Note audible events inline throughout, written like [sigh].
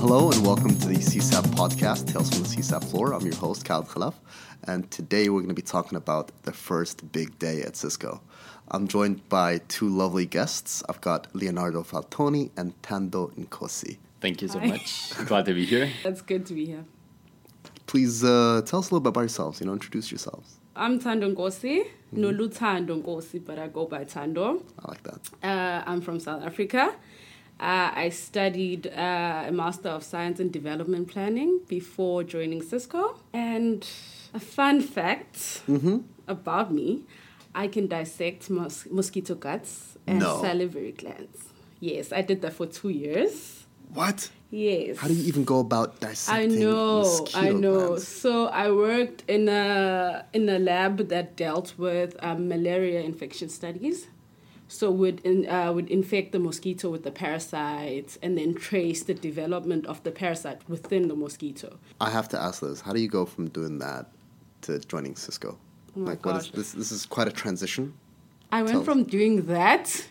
hello and welcome to the CSAP podcast, Tales from the CSAP floor. I'm your host, Khaled Khalaf, and today we're going to be talking about the first big day at Cisco. I'm joined by two lovely guests. I've got Leonardo Faltoni and Tando Nkosi. Thank you so Hi. much. Glad to be here. [laughs] It's good to be here. Please uh, tell us a little bit about yourselves. You know, introduce yourselves. I'm Tando Nkosi, Nolutando Nkosi, but I go by Tando. I like that. Uh, I'm from South Africa. Uh, I studied uh, a Master of Science in Development Planning before joining Cisco. And a fun fact about me I can dissect mos- mosquito guts and No. salivary glands. Yes, I did that for two years. What? Yes. How do you even go about I dissecting know, mosquito I know. glands? So I worked in a in a lab that dealt with um, malaria infection studies. So would in, uh, would infect the mosquito with the parasites and then trace the development of the parasite within the mosquito. I have to ask this. How do you go from doing that to joining Cisco? Oh like, what is this? This is quite a transition. I went Tell from doing that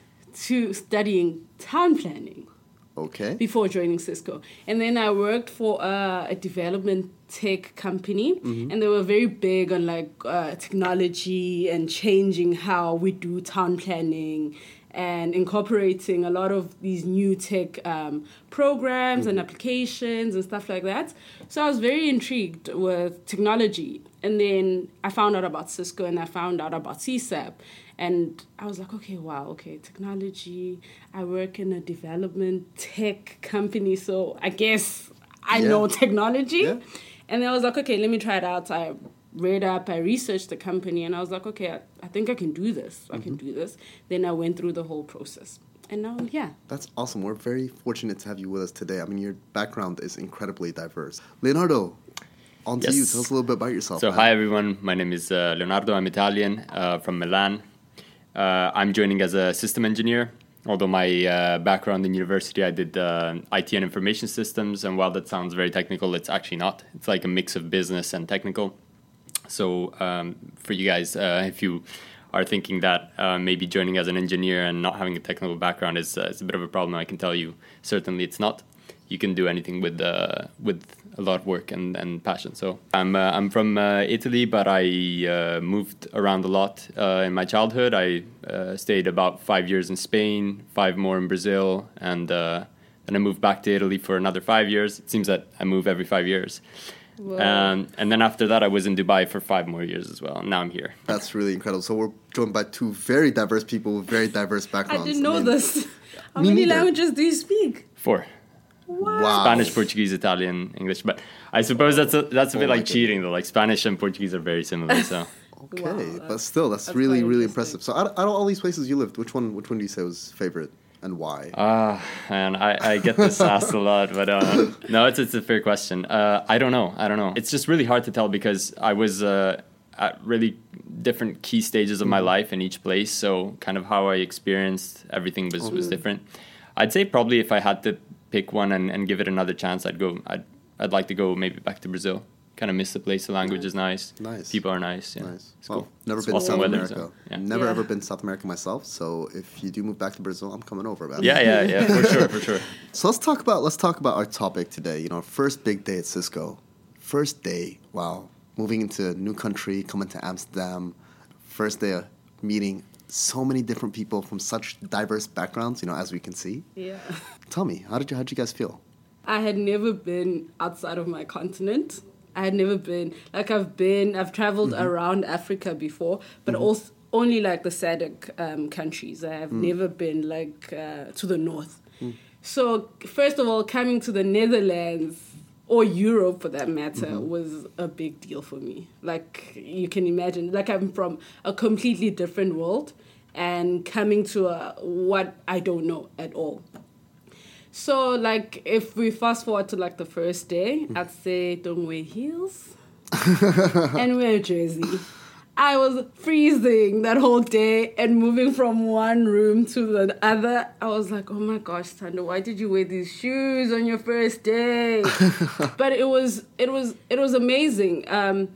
to studying town planning. Okay. before joining Cisco. And then I worked for uh, a development tech company, Mm-hmm. and they were very big on like uh, technology and changing how we do town planning and incorporating a lot of these new tech um, programs and applications and stuff like that. So I was very intrigued with technology. And then I found out about Cisco and I found out about CSAP. And I was like, okay, wow, okay, technology. I work in a development tech company, so I guess I Yeah. know technology. Yeah. And then I was like, okay, let me try it out. I read up, I researched the company, and I was like, okay, I, I think I can do this. I can do this. Then I went through the whole process. And now I'm. That's awesome. We're very fortunate to have you with us today. I mean, your background is incredibly diverse. Leonardo, on to Yes. you. Tell us a little bit about yourself. So, hi everyone. My name is uh, Leonardo. I'm Italian uh, from Milan. Uh, I'm joining as a system engineer. Although my uh, background in university, I did uh, IT and information systems, and while that sounds very technical, it's actually not. It's like a mix of business and technical. So, um, for you guys, uh, if you are thinking that uh, maybe joining as an engineer and not having a technical background is, uh, is a bit of a problem, I can tell you certainly it's not. You can do anything with with a lot of work and, and passion. So I'm uh, I'm from uh, Italy, but I uh, moved around a lot uh, in my childhood. I uh, stayed about five years in Spain, five more in Brazil, and uh, then I moved back to Italy for another five years. It seems that I move every five years. Um, and then after that, I was in Dubai for five more years as well. And now I'm here. That's really incredible. So we're joined by two very diverse people with very diverse backgrounds. I didn't know mean, this. [laughs] How many neither. languages do you speak? Four. Wow. Wow. Spanish, Portuguese, Italian, English. But I suppose that's a, that's a Oh bit my like cheating though. Like Spanish and Portuguese are very similar. So [laughs] Okay, Wow, but still, that's, that's really, really impressive. So, out, out of all these places you lived, which one, which one do you say was favorite, and why? ah, and I, I get this [laughs] asked a lot, but uh, no, it's it's a fair question. Uh, I don't know. I don't know. It's just really hard to tell because I was uh, at really different key stages of my life in each place. So kind of how I experienced everything was was different. I'd say probably if I had to pick one and, and give it another chance, I'd go. I'd I'd like to go maybe back to Brazil. Kind of miss the place. The language is nice. Nice. People are nice. Yeah. Nice. It's well, cool. never It's been to awesome South weather, America. so, yeah. Never Yeah. ever been South America myself. So if you do move back to Brazil, I'm coming over, man. Yeah, yeah, yeah, for [laughs] sure, for sure. So let's talk about let's talk about our topic today. You know, first big day at Cisco. First day, wow, moving into a new country, coming to Amsterdam. First day of meeting so many different people from such diverse backgrounds. You know, as we can see. Yeah. Tell me, how did you how did you guys feel? I had never been outside of my continent. I had never been like I've been. I've traveled around Africa before, but also only like the SADC um, countries. I have never been like uh, to the north. So first of all, coming to the Netherlands or Europe for that matter mm-hmm. was a big deal for me. Like you can imagine, like I'm from a completely different world and coming to a, what I don't know at all. So, like, if we fast forward to like the first day, mm. I'd say don't wear heels [laughs] and wear a jersey. I was freezing that whole day and moving from one room to the other. I was like, oh my gosh, Tando, why did you wear these shoes on your first day? [laughs] but it was, it was, it was amazing. Um,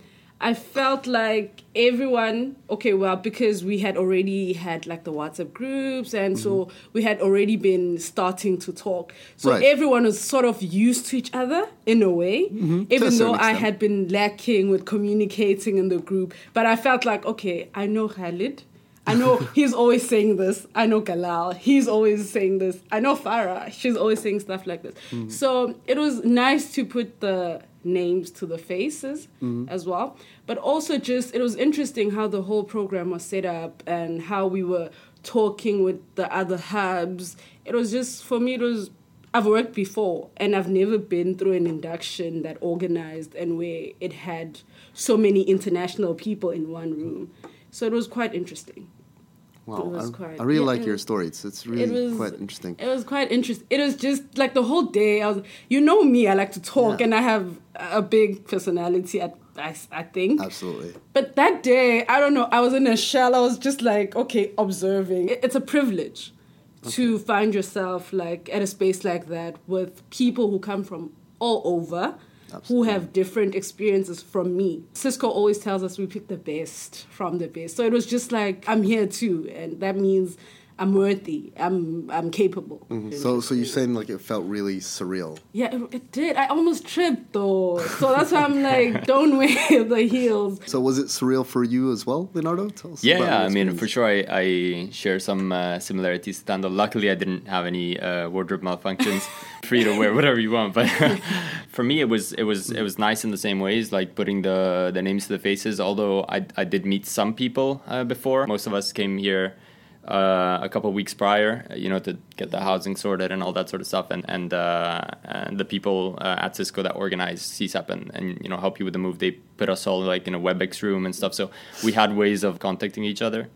I felt like everyone, okay, well, because we had already had like the WhatsApp groups, and so we had already been starting to talk. So Right. everyone was sort of used to each other in a way, a even though I had been lacking with communicating in the group. But I felt like, okay, I know Khaled. I know [laughs] he's always saying this. I know Galal. He's always saying this. I know Farah. She's always saying stuff like this. So it was nice to put the names to the faces mm-hmm. as well. But also just it was interesting how the whole program was set up and how we were talking with the other hubs. It was just for me it was I've worked before and I've never been through an induction that organized and where it had so many international people in one room. So it was quite interesting. Wow, was I, quite- I really yeah, like it your story. It's, it's really it was quite interesting. It was quite interesting. It was just like the whole day. I was, you know me. I like to talk, Yeah. and I have a big personality. I, I, I think. Absolutely. But that day, I don't know. I was in a shell. I was just like, okay, observing. It- It's a privilege to find yourself like at a space like that with people who come from all over. Who have different experiences from me. Cisco always tells us we pick the best from the best. So it was just like I'm here too, and that means I'm worthy. I'm I'm capable. So, so you're saying like it felt really surreal. Yeah, it, it did. I almost tripped though. So that's why I'm like, [laughs] don't wear [laughs] the heels. So was it surreal for you as well, Leonardo? Tell us Yeah, yeah. I mean, for sure, I, I share some uh, similarities to Tando. Luckily, I didn't have any uh, wardrobe malfunctions. [laughs] Free to wear whatever you want, but for me, it was it was it was nice in the same ways, like putting the the names to the faces. Although I I did meet some people uh, before. Most of us came here. Uh, a couple weeks prior, you know, to get the housing sorted and all that sort of stuff, and and, uh, and the people uh, at Cisco that organize CSAP and, and you know help you with the move, they put us all like in a WebEx room and stuff. So we had ways of contacting each other.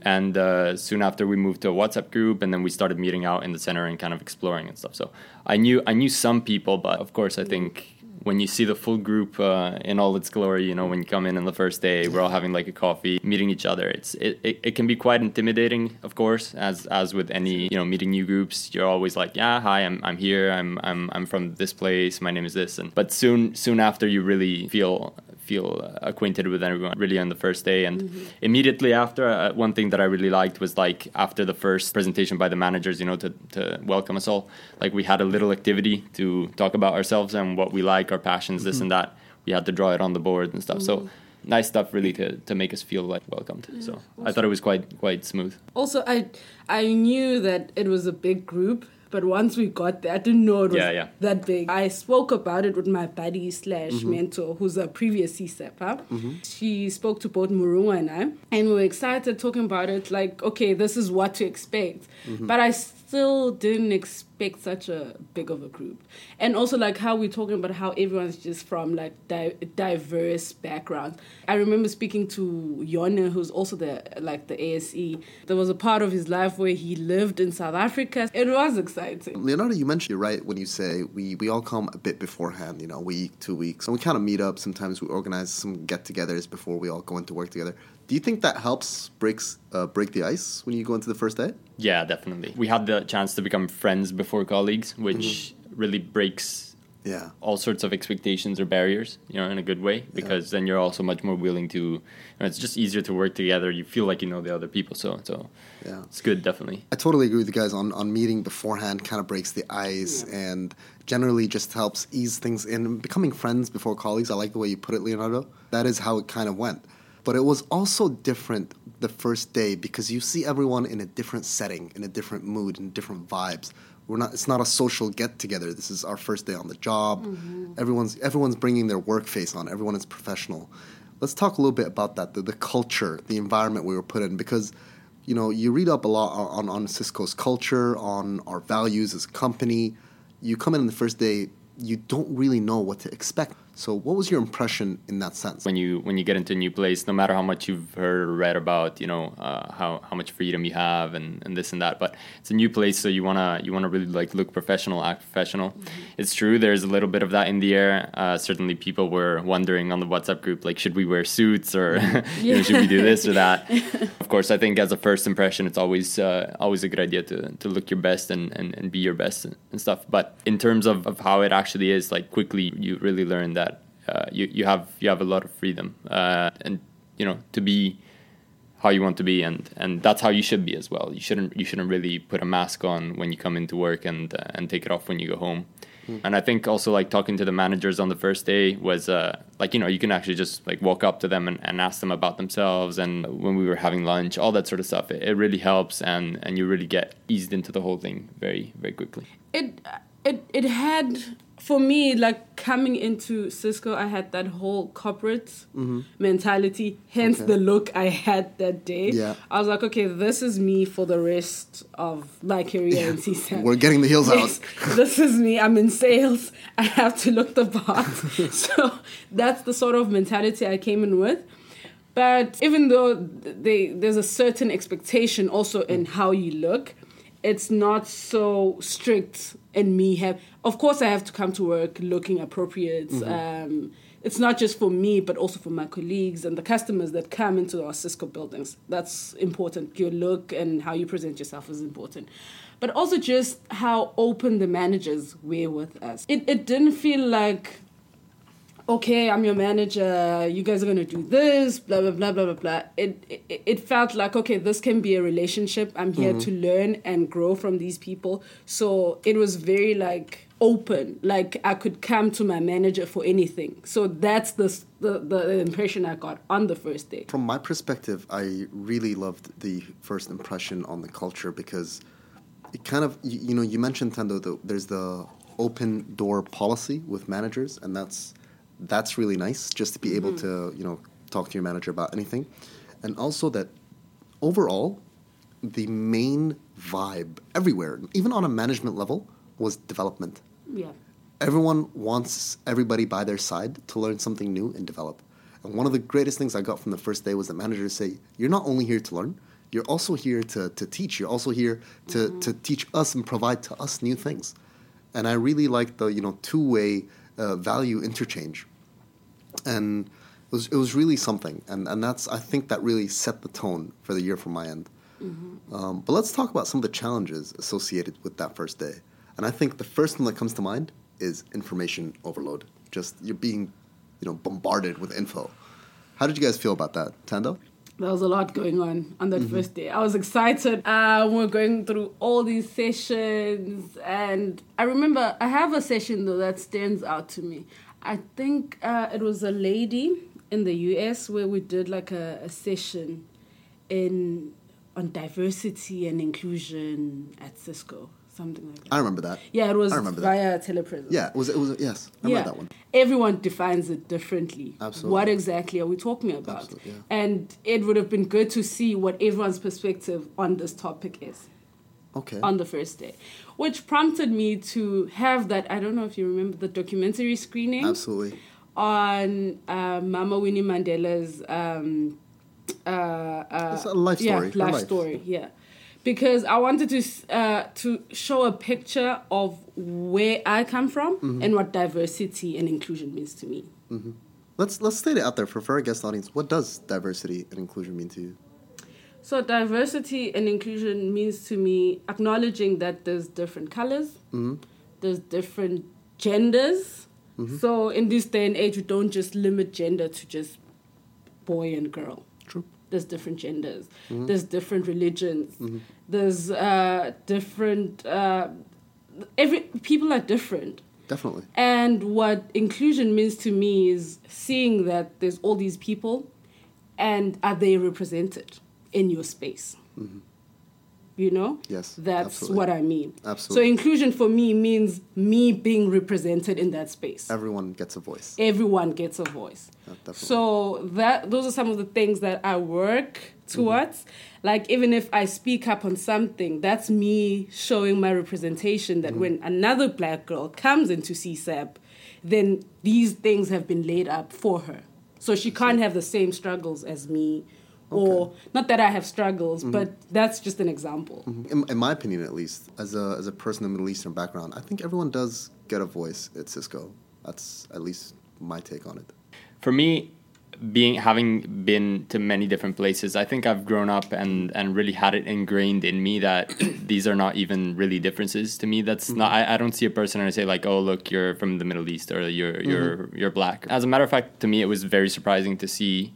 And uh, soon after, we moved to a WhatsApp group, and then we started meeting out in the center and kind of exploring and stuff. So I knew I knew some people, but of course, I think when you see the full group uh, in all its glory, you know, when you come in on the first day, we're all having like a coffee, meeting each other. It's it, it, it can be quite intimidating, of course, as as with any you know meeting new groups. You're always like, yeah, hi, I'm I'm here, I'm I'm I'm from this place, my name is this, and but soon soon after, you really feel feel uh, acquainted with everyone really on the first day. And immediately after uh, one thing that i really liked was like after the first presentation by the managers you know to, to welcome us all like we had a little activity to talk about ourselves and what we like our passions this and that. We had to draw it on the board and stuff. So mm-hmm. nice stuff really to, to make us feel like welcomed. Mm-hmm. So i thought it was quite quite smooth. Also, I I knew that it was a big group, but once we got there, I didn't know it was Yeah, yeah. that big. I spoke about it with my buddy slash mm-hmm. mentor, who's a previous CSEP. Huh? Mm-hmm. She spoke to both Murunga and I, and we were excited talking about it. Like, okay, this is what to expect. Mm-hmm. But I still didn't expect such a big of a group, and also like how we're talking about how everyone's just from like di- diverse backgrounds. I remember speaking to Yone, who's also the like the ASE. There was a part of his life where he lived in South Africa. It was exciting. Leonardo, you mentioned you're right when you say we, we all come a bit beforehand, you know, week, two weeks. And we kind of meet up. Sometimes we organize some get togethers before we all go into work together. Do you think that helps breaks uh, break the ice when you go into the first day? Yeah, definitely. We had the chance to become friends before colleagues, which really breaks Yeah. all sorts of expectations or barriers, you know, in a good way, because then you're also much more willing to. You know, it's just easier to work together. You feel like you know the other people, so so Yeah. it's good, definitely. I totally agree with you guys on, on meeting beforehand kind of breaks the ice and generally just helps ease things in. Becoming friends before colleagues, I like the way you put it, Leonardo. That is how it kind of went. But it was also different the first day because you see everyone in a different setting, in a different mood, in different vibes. We're not. It's not a social get together. This is our first day on the job. Mm-hmm. Everyone's everyone's bringing their work face on. Everyone is professional. Let's talk a little bit about that. The, the culture, the environment we were put in, because you know, you read up a lot on, on Cisco's culture, on our values as a company. You come in on the first day, you don't really know what to expect. So, what was your impression in that sense? When you when you get into a new place, no matter how much you've heard or read about, you know, uh, how how much freedom you have and, and this and that, but it's a new place, so you wanna you wanna really like look professional, act professional. It's true, there's a little bit of that in the air. Uh, certainly, people were wondering on the WhatsApp group, like, should we wear suits or [laughs] you know, should we do this or that? [laughs] of course, I think as a first impression, it's always uh, always a good idea to, to look your best and, and, and be your best and, and stuff. But in terms of, of how it actually is, like quickly you really learn that uh, you you have you have a lot of freedom, uh, and you know to be how you want to be, and and that's how you should be as well. You shouldn't you shouldn't really put a mask on when you come into work and uh, and take it off when you go home. And I think also like talking to the managers on the first day was uh, like you know you can actually just like walk up to them and, and ask them about themselves and when we were having lunch all that sort of stuff it, it really helps and and you really get eased into the whole thing very very quickly. it it it had for me like coming into Cisco I had that whole corporate mm-hmm. mentality hence Okay. the look I had that day Yeah. I was like okay this is me for the rest of my career in CSAP We're getting the heels out. [laughs] this is me. I'm in sales. I have to look the part. [laughs] so that's the sort of mentality I came in with. But even though they, there's a certain expectation also in mm. how you look, it's not so strict in me. Have of course I have to come to work looking appropriate. Um, it's not just for me, but also for my colleagues and the customers that come into our Cisco buildings. That's important. Your look and how you present yourself is important. But also just how open the managers were with us. It, it didn't feel like, okay, I'm your manager, you guys are going to do this, blah, blah, blah, blah, blah, blah. It, it, it felt like, okay, this can be a relationship. I'm here to learn and grow from these people. So it was very like open, like I could come to my manager for anything. So that's the, the, the impression I got on the first day. From my perspective, I really loved the first impression on the culture because it kind of you, you know you mentioned Tendo the, there's the open door policy with managers and that's that's really nice just to be able mm-hmm. to you know talk to your manager about anything and also that overall the main vibe everywhere even on a management level was development Yeah. everyone wants everybody by their side to learn something new and develop. And one of the greatest things I got from the first day was the managers say, You're not only here to learn, you're also here to, to teach. You're also here to, to teach us and provide to us new things. And I really like the you know two way uh, value interchange. And it was, it was really something. And, and that's, I think that really set the tone for the year from my end. Um, but let's talk about some of the challenges associated with that first day. And I think the first one that comes to mind is information overload. Just you're being, you know, bombarded with info. How did you guys feel about that, Tando? There was a lot going on on that first day. I was excited. Uh, we we're going through all these sessions, and I remember I have a session though that stands out to me. I think uh, it was a lady in the US where we did like a, a session in on diversity and inclusion at Cisco, something like that. I remember that. Yeah, it was I remember that. via telepresence. Yeah, it was. It was. Yes, I remember that one. Everyone defines it differently. Absolutely. What exactly are we talking about? Absolutely, yeah. And it would have been good to see what everyone's perspective on this topic is Okay. on the first day, which prompted me to have that. I don't know if you remember the documentary screening Absolutely. on uh, Mama Winnie Mandela's um, uh, uh, It's a life story, Yeah, life, life. story. Yeah, because I wanted to uh, to show a picture of where I come from Mm-hmm. and what diversity and inclusion means to me. Let's let's state it out there for, for our guest audience. What does diversity and inclusion mean to you? So diversity and inclusion means to me acknowledging that there's different colors, there's different genders. So in this day and age, we don't just limit gender to just boy and girl. There's different genders. There's different religions. There's uh, different. Uh, every people are different. Definitely. And what inclusion means to me is seeing that there's all these people and are they represented in your space? You know? Yes, That's absolutely. what I mean. Absolutely. So inclusion for me means me being represented in that space. Everyone gets a voice. Everyone gets a voice. Yeah. So that those are some of the things that I work towards. Mm-hmm. Like even if I speak up on something, that's me showing my representation that mm-hmm. when another black girl comes into CSAP, then these things have been laid up for her. So she can't have the same struggles as me. Or not that I have struggles, mm-hmm. but that's just an example. Mm-hmm. In, in my opinion, at least, as a as a person of Middle Eastern background, I think everyone does get a voice at Cisco. That's at least my take on it. For me, being having been to many different places, I think I've grown up and and really had it ingrained in me that [coughs] these are not even really differences to me. That's mm-hmm. not. I, I don't see a person and I say like, oh look, you're from the Middle East or you're you're you're black. As a matter of fact, to me, it was very surprising to see,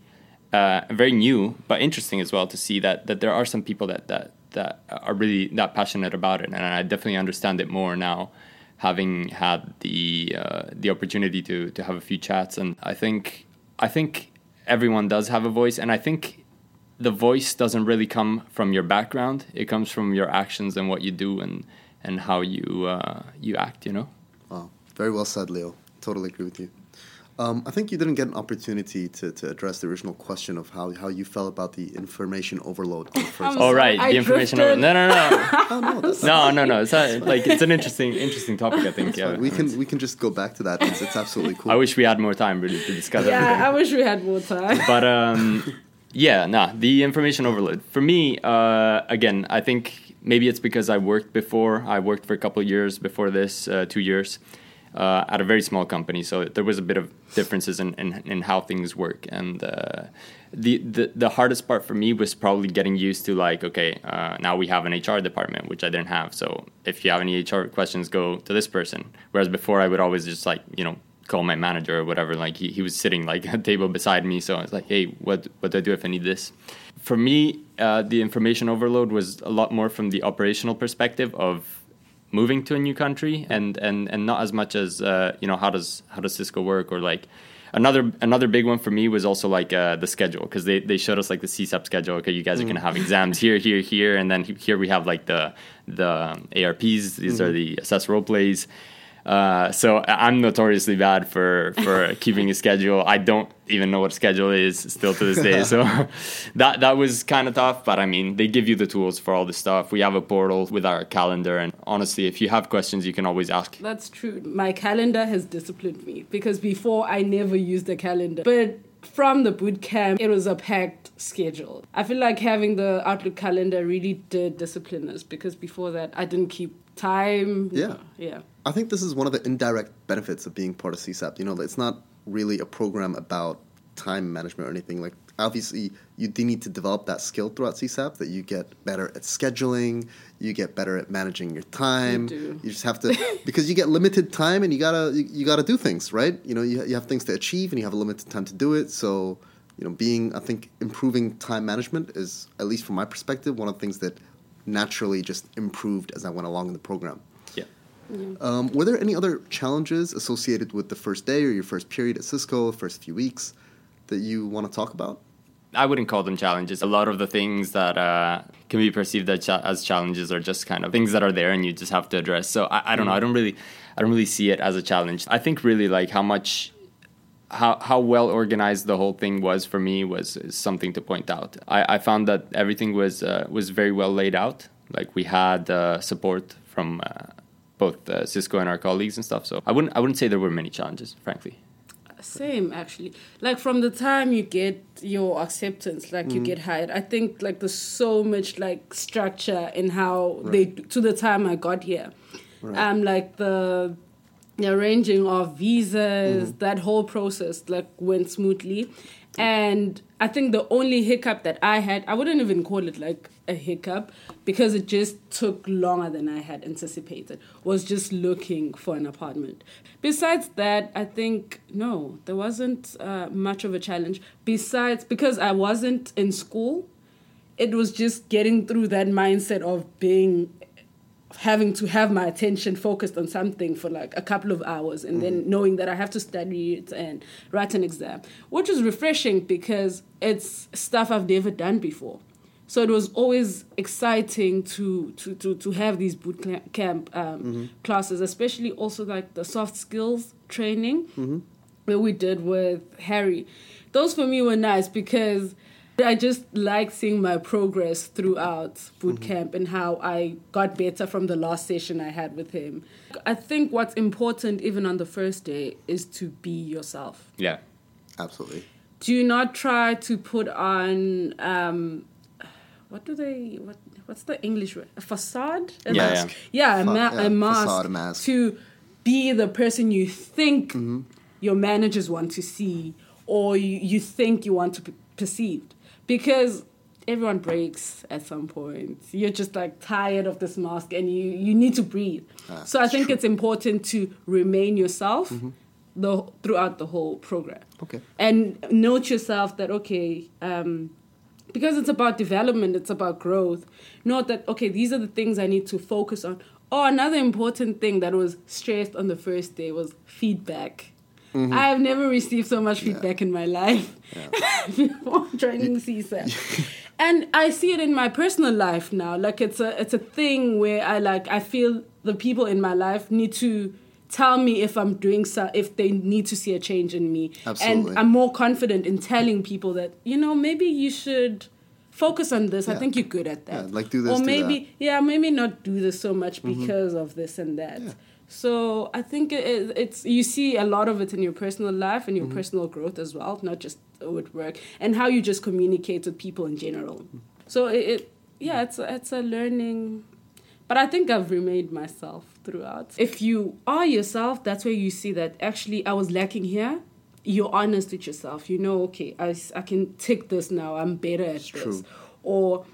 uh, very new but interesting as well to see that that there are some people that that that are really that passionate about it, and I definitely understand it more now having had the uh, the opportunity to to have a few chats. And I think I think everyone does have a voice. And I think the voice doesn't really come from your background. It comes from your actions and what you do and and how you uh, you act you know? Wow, very well said, Leo. Totally agree with you. Um, I think you didn't get an opportunity to, to address the original question of how, how you felt about the information overload. on the [laughs] first oh sorry, right I the information drifted. no no no [laughs] Oh, no, that's, no no no it's not, like it's an interesting interesting topic I think yeah we can we can just go back to that. It's, it's absolutely cool. I wish we had more time really to discuss everything. Yeah, I wish we had more time. [laughs] but um, yeah, nah, the information overload. For me, uh, again, I think maybe it's because I worked before. I worked for a couple of years before this, uh, two years, uh, at a very small company. So there was a bit of differences in, in, in how things work. And uh, the, the the hardest part for me was probably getting used to like, okay, uh, now we have an HR department, which I didn't have. So if you have any HR questions, go to this person. Whereas before, I would always just like, you know, call my manager or whatever. Like he, he was sitting like [laughs] a table beside me, so I was like, "Hey, what what do I do if I need this?" For me, uh, the information overload was a lot more from the operational perspective of moving to a new country, and and and not as much as uh, you know how does how does Cisco work or like. Another another big one for me was also like uh, the schedule because they, they showed us like the CSAP schedule. Okay, you guys are gonna have exams here, here, here, and then here we have like the the ARPs. These are the assess role plays. Uh, so I- I'm notoriously bad for for [laughs] keeping a schedule. I don't even know what schedule is still to this day. [laughs] So [laughs] that that was kind of tough. But I mean, they give you the tools for all this stuff. We have a portal with our calendar, and honestly, if you have questions, you can always ask. That's true. My calendar has disciplined me because before I never used a calendar. But from the boot camp, it was a packed schedule. I feel like having the Outlook calendar really did discipline us because before that, I didn't keep time. Yeah. Yeah. I think this is one of the indirect benefits of being part of CSAP. You know, it's not really a program about time management or anything. Like, obviously, you do need to develop that skill throughout CSAP that you get better at scheduling, you get better at managing your time. You, do. just have to [laughs] because you get limited time and you gotta you, you gotta do things right. You know, you you have things to achieve and you have a limited time to do it. So, you know, being I think improving time management is at least from my perspective one of the things that naturally just improved as I went along in the program. Yeah. Um, were there any other challenges associated with the first day or your first period at Cisco, first few weeks, that you want to talk about? I wouldn't call them challenges. A lot of the things that uh, can be perceived as, cha- as challenges are just kind of things that are there and you just have to address. So I, I don't know. I don't really, I don't really see it as a challenge. I think really like how much, how how well organized the whole thing was for me was something to point out. I, I found that everything was uh, was very well laid out. Like we had uh, support from uh, both uh, Cisco and our colleagues and stuff. So I wouldn't I wouldn't say there were many challenges, frankly. Same actually. Like from the time you get your acceptance, like you get hired, I think like there's so much like structure in how they to the time I got here. Um like the the arranging of visas, that whole process like went smoothly. And I think the only hiccup that I had, I wouldn't even call it like a hiccup because it just took longer than I had anticipated, was just looking for an apartment. Besides that, I think, no, there wasn't uh, much of a challenge. Besides, because I wasn't in school, it was just getting through that mindset of being having to have my attention focused on something for like a couple of hours and then mm-hmm. knowing that I have to study it and write an exam, which is refreshing because it's stuff I've never done before. So it was always exciting to to to, to have these boot camp um, mm-hmm. classes, especially also like the soft skills training mm-hmm. that we did with Harry. Those for me were nice because I just like seeing my progress throughout boot camp and how I got better from the last session I had with him. I think what's important, even on the first day, is to be yourself. Yeah. Absolutely. Do not try to put on um, what do they what what's the English word? A facade? A Yeah, mask. Yeah, a, ma- yeah, a mask, facade, a mask. to be the person you think your managers want to see or you, you think you want to be perceived because everyone breaks at some point you're just like tired of this mask and you you need to breathe Ah, so i think true. it's important to remain yourself Mm-hmm. the throughout the whole program Okay. and note yourself that okay um, because it's about development it's about growth note that okay these are the things i need to focus on oh another important thing that was stressed on the first day was feedback Mm-hmm. i have never received so much feedback in my life [laughs] before joining CSAP. [laughs] and i see it in my personal life now like it's a it's a thing where i like i feel the people in my life need to tell me if i'm doing so if they need to see a change in me Absolutely. and i'm more confident in telling people that you know maybe you should focus on this i think you're good at that Yeah, like do this, or maybe. Mm-hmm. yeah maybe not do this so much because of this and that Yeah. So i think it, it's you see a lot of it in your personal life and your Mm-hmm. personal growth as well not just with work and how you just communicate with people in general. So it, it yeah it's a, it's a learning but i think i've remained myself throughout. If you are yourself that's where you see that actually i was lacking here. You're honest with yourself. You know okay I, I can take this now. I'm better at this. true. or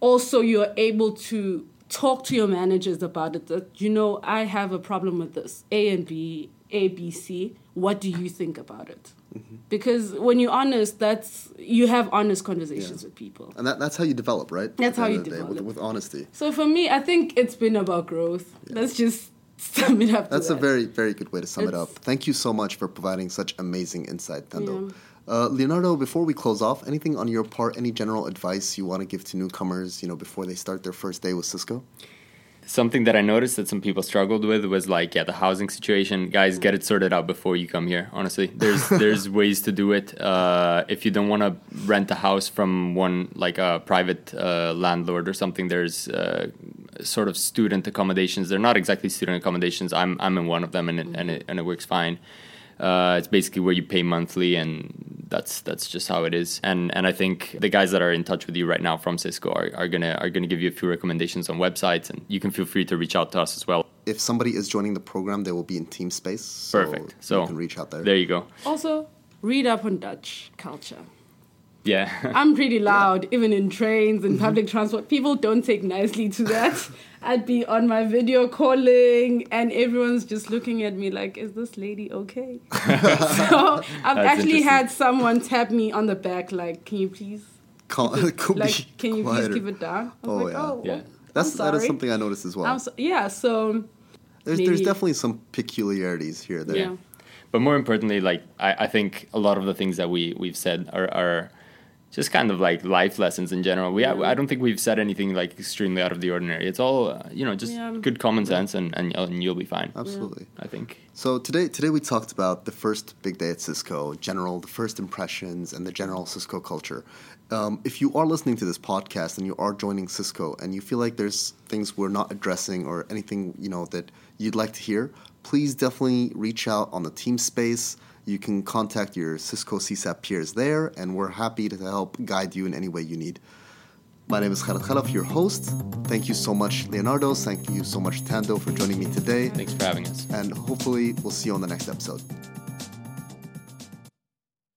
also you're able to talk to your managers about it that you know i have a problem with this a and b a b c what do you think about it Mm-hmm. because when you're honest that's you have honest conversations with people And that, that's how you develop, right? That's how you the day, develop. with, with honesty. so for me i think it's been about growth let's just sum it up That's a that. very, very good way to sum it up. Thank you so much for providing such amazing insight, Tendo. Yeah. Uh, Leonardo, before we close off, anything on your part, any general advice you want to give to newcomers, you know, before they start their first day with Cisco? Something that I noticed that some people struggled with was like, yeah, the housing situation. Guys, get it sorted out before you come here. Honestly, there's [laughs] there's ways to do it. Uh, if you don't want to rent a house from one like a private uh, landlord or something, there's uh, sort of student accommodations. They're not exactly student accommodations. I'm I'm in one of them, and it, and it and it works fine. Uh, it's basically where you pay monthly, and that's that's just how it is. And and I think the guys that are in touch with you right now from Cisco are, are gonna are gonna give you a few recommendations on websites, and you can feel free to reach out to us as well. If somebody is joining the program, they will be in team space. So Perfect. So you can reach out there. There you go. also read up on dutch culture Yeah. I'm pretty [laughs] loud, even in trains and public transport. People don't take nicely to that. [laughs] I'd be on my video calling, and everyone's just looking at me like, "Is this lady okay?" [laughs] so I've That's actually had someone tap me on the back, like, "Can you please, Cal- [laughs] could like, be can you quieter. please keep it down?" I was Oh, like, yeah. "Oh, Yeah. I'm That's that is something I noticed as well. I'm so, yeah." So there's there's definitely some peculiarities here. There. yeah. but more importantly, like I, I think a lot of the things that we we've said are, are just kind of like life lessons in general. We I, I don't think we've said anything like extremely out of the ordinary. It's all uh, you know, just Yeah. good common sense, and, and and you'll be fine. Absolutely. I think. So today, today we talked about the first big day at Cisco, general, the first impressions, and the general Cisco culture. Um, if you are listening to this podcast and you are joining Cisco, and you feel like there's things we're not addressing or anything you know that you'd like to hear, please definitely reach out on the team space. You can contact your Cisco CSAP peers there, and we're happy to help guide you in any way you need. My name is Khaled Khalaf, your host. Thank you so much, Leonardo. Thank you so much, Tando, for joining me today. Thanks for having us. And hopefully, we'll see you on the next episode.